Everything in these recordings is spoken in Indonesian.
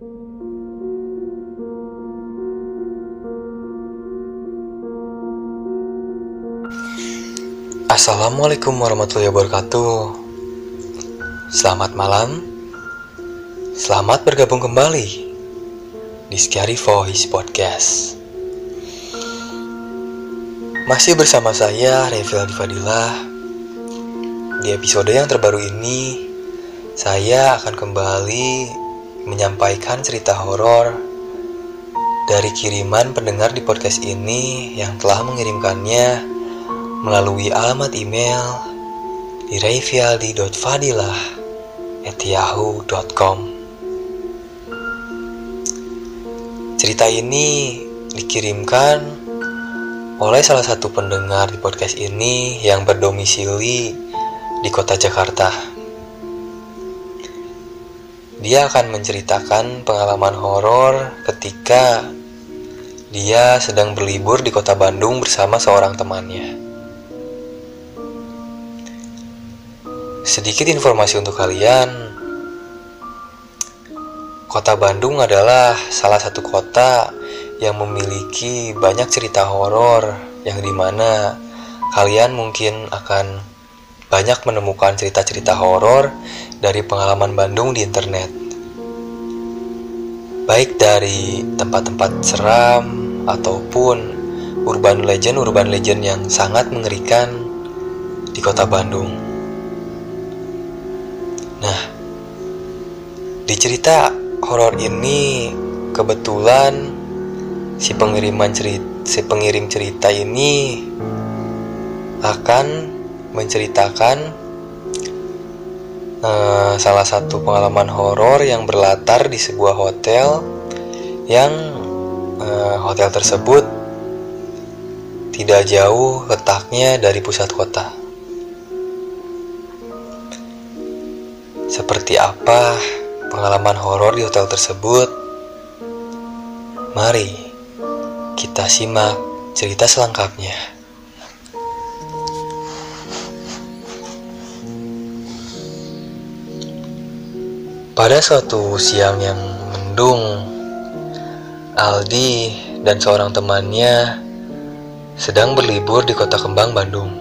Assalamualaikum warahmatullahi wabarakatuh. Selamat malam. Selamat bergabung kembali di Scary Voice Podcast. Masih bersama saya Revil Fadilah. Di episode yang terbaru ini, saya akan kembali menyampaikan cerita horor dari kiriman pendengar di podcast ini yang telah mengirimkannya melalui alamat email di rayfialdi.fadilah@yahoo.com. Cerita ini dikirimkan oleh salah satu pendengar di podcast ini yang berdomisili di kota Jakarta. Dia akan menceritakan pengalaman horor ketika dia sedang berlibur di kota Bandung bersama seorang temannya. Sedikit informasi untuk kalian. Kota Bandung adalah salah satu kota yang memiliki banyak cerita horor yang di mana kalian mungkin akan banyak menemukan cerita-cerita horor dari pengalaman Bandung di internet. Baik dari tempat-tempat seram ataupun urban legend-urban legend yang sangat mengerikan di kota Bandung. Nah, di cerita horor ini kebetulan si pengiriman cerita si pengirim cerita ini akan menceritakan uh, salah satu pengalaman horor yang berlatar di sebuah hotel yang uh, hotel tersebut tidak jauh letaknya dari pusat kota. Seperti apa pengalaman horor di hotel tersebut? Mari kita simak cerita selengkapnya. Pada suatu siang yang mendung, Aldi dan seorang temannya sedang berlibur di kota kembang Bandung.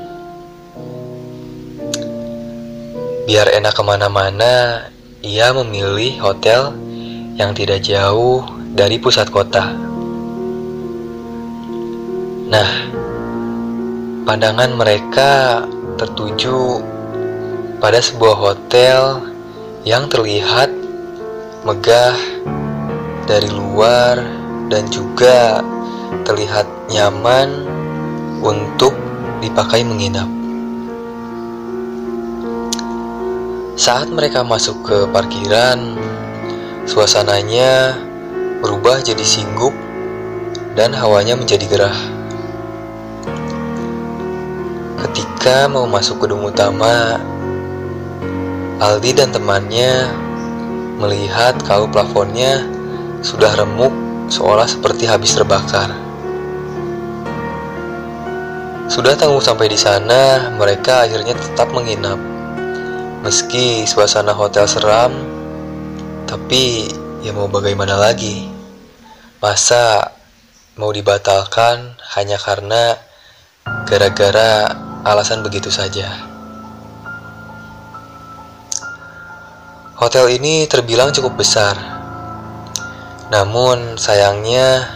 Biar enak ke mana-mana, ia memilih hotel yang tidak jauh dari pusat kota. Nah, pandangan mereka tertuju pada sebuah hotel yang terlihat megah dari luar dan juga terlihat nyaman untuk dipakai menginap. Saat mereka masuk ke parkiran, suasananya berubah jadi singgup dan hawanya menjadi gerah. Ketika mau masuk gedung utama, Aldi dan temannya melihat kalau plafonnya sudah remuk seolah seperti habis terbakar. Sudah tanggung sampai di sana, mereka akhirnya tetap menginap. Meski suasana hotel seram, tapi ya mau bagaimana lagi? Masa mau dibatalkan hanya karena gara-gara alasan begitu saja? Hotel ini terbilang cukup besar, namun sayangnya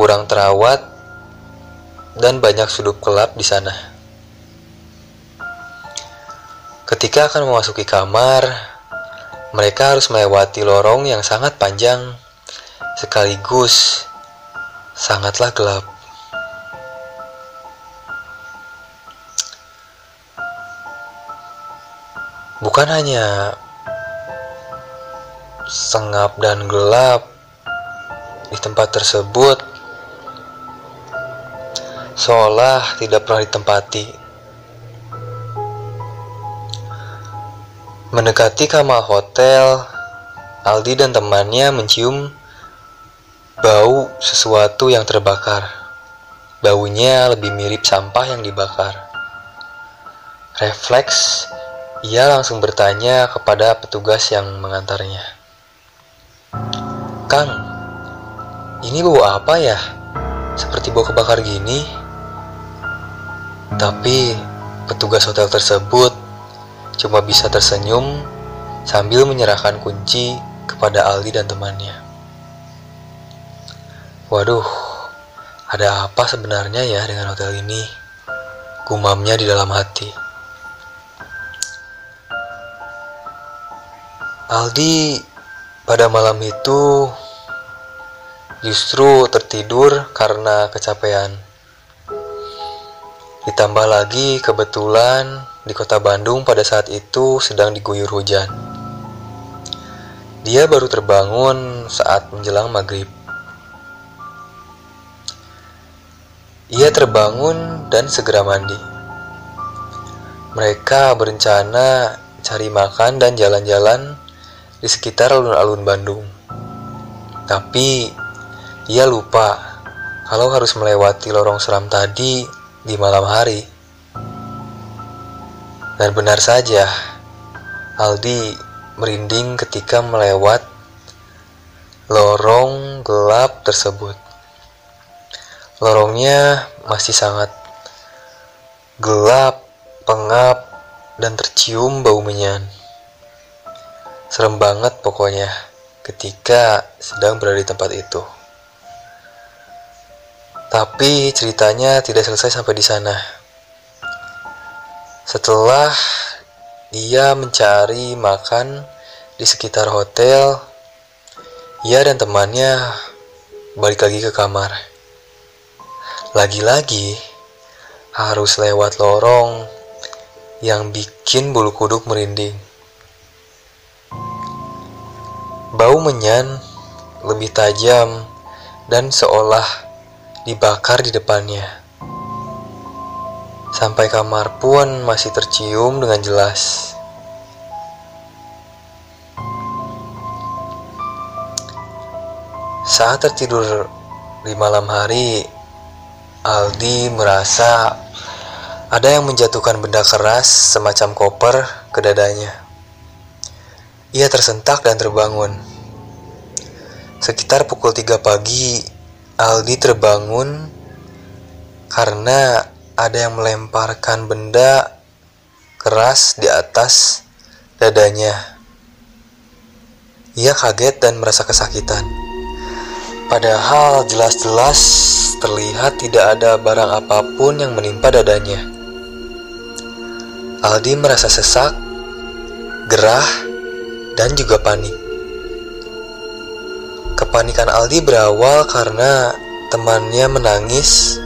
kurang terawat dan banyak sudut gelap di sana. Ketika akan memasuki kamar, mereka harus melewati lorong yang sangat panjang, sekaligus sangatlah gelap. Bukan hanya sengap dan gelap di tempat tersebut, seolah tidak pernah ditempati. Mendekati kamar hotel, Aldi dan temannya mencium bau sesuatu yang terbakar. Baunya lebih mirip sampah yang dibakar. Refleks, ia langsung bertanya kepada petugas yang mengantarnya. Kang, ini bau apa ya? Seperti bau kebakar gini. Tapi petugas hotel tersebut cuma bisa tersenyum sambil menyerahkan kunci kepada Aldi dan temannya. Waduh, ada apa sebenarnya ya dengan hotel ini? Gumamnya di dalam hati. Aldi pada malam itu justru tertidur karena kecapean. Ditambah lagi kebetulan di kota Bandung pada saat itu sedang diguyur hujan. Dia baru terbangun saat menjelang maghrib. Ia terbangun dan segera mandi. Mereka berencana cari makan dan jalan-jalan di sekitar alun-alun Bandung. Tapi ia lupa kalau harus melewati lorong seram tadi di malam hari. Dan benar saja, Aldi merinding ketika melewat lorong gelap tersebut. Lorongnya masih sangat gelap, pengap, dan tercium bau menyan. Serem banget pokoknya ketika sedang berada di tempat itu. Tapi ceritanya tidak selesai sampai di sana. Setelah dia mencari makan di sekitar hotel, ia dan temannya balik lagi ke kamar. Lagi-lagi harus lewat lorong yang bikin bulu kuduk merinding. Bau menyan lebih tajam dan seolah dibakar di depannya. Sampai kamar pun masih tercium dengan jelas. Saat tertidur di malam hari, Aldi merasa ada yang menjatuhkan benda keras semacam koper ke dadanya. Ia tersentak dan terbangun. Sekitar pukul 3 pagi, Aldi terbangun karena ada yang melemparkan benda keras di atas dadanya. Ia kaget dan merasa kesakitan. Padahal jelas-jelas terlihat tidak ada barang apa pun yang menimpa dadanya. Aldi merasa sesak, gerah, dan juga panik. Kepanikan Aldi berawal karena temannya menangis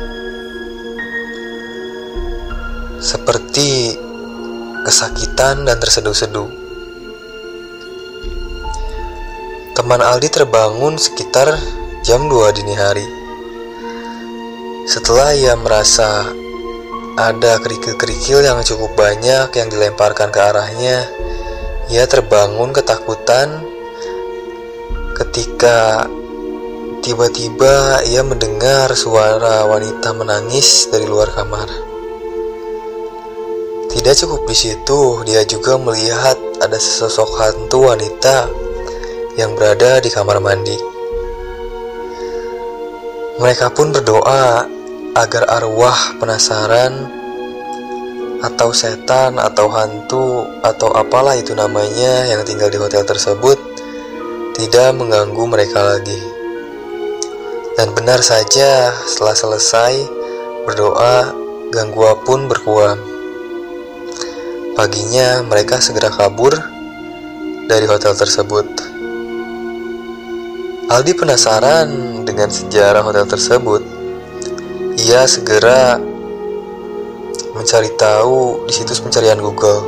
seperti kesakitan dan terseduh-seduh. Teman Aldi terbangun sekitar jam 2 dini hari. Setelah ia merasa ada kerikil-kerikil yang cukup banyak yang dilemparkan ke arahnya, ia terbangun ketakutan ketika tiba-tiba ia mendengar suara wanita menangis dari luar kamar. Tidak cukup di situ, dia juga melihat ada sesosok hantu wanita yang berada di kamar mandi. Mereka pun berdoa agar arwah penasaran atau setan atau hantu atau apalah itu namanya yang tinggal di hotel tersebut tidak mengganggu mereka lagi. Dan benar saja setelah selesai berdoa, gangguan pun berkurang. Paginya mereka segera kabur dari hotel tersebut. Aldi penasaran dengan sejarah hotel tersebut. Ia segera mencari tahu di situs pencarian Google.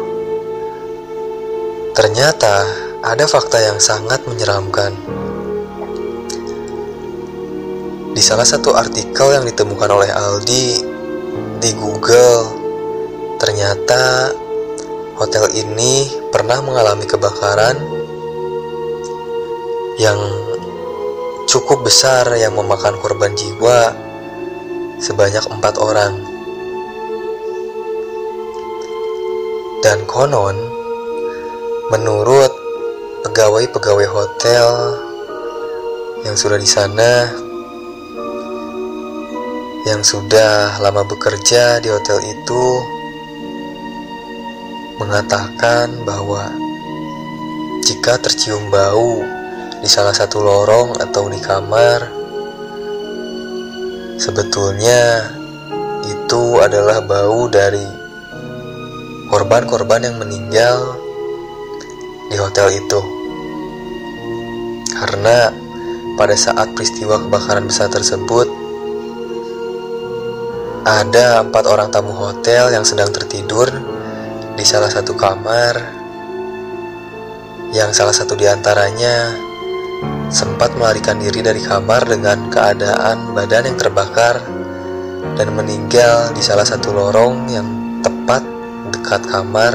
Ternyata ada fakta yang sangat menyeramkan. Di salah satu artikel yang ditemukan oleh Aldi di Google, ternyata hotel ini pernah mengalami kebakaran yang cukup besar yang memakan korban jiwa sebanyak empat orang. Dan konon, menurut pegawai-pegawai hotel yang sudah di sana, yang sudah lama bekerja di hotel itu, mengatakan bahwa jika tercium bau di salah satu lorong atau di kamar, sebetulnya itu adalah bau dari korban-korban yang meninggal di hotel itu. Karena pada saat peristiwa kebakaran besar tersebut, ada empat orang tamu hotel yang sedang tertidur di salah satu kamar, yang salah satu di antaranya sempat melarikan diri dari kamar dengan keadaan badan yang terbakar dan meninggal di salah satu lorong yang tepat dekat kamar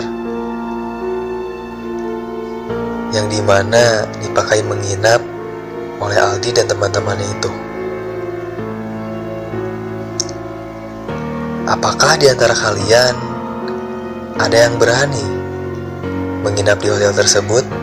yang di mana dipakai menginap oleh Aldi dan teman-temannya itu. Apakah di antara kalian ada yang berani menginap di hotel tersebut?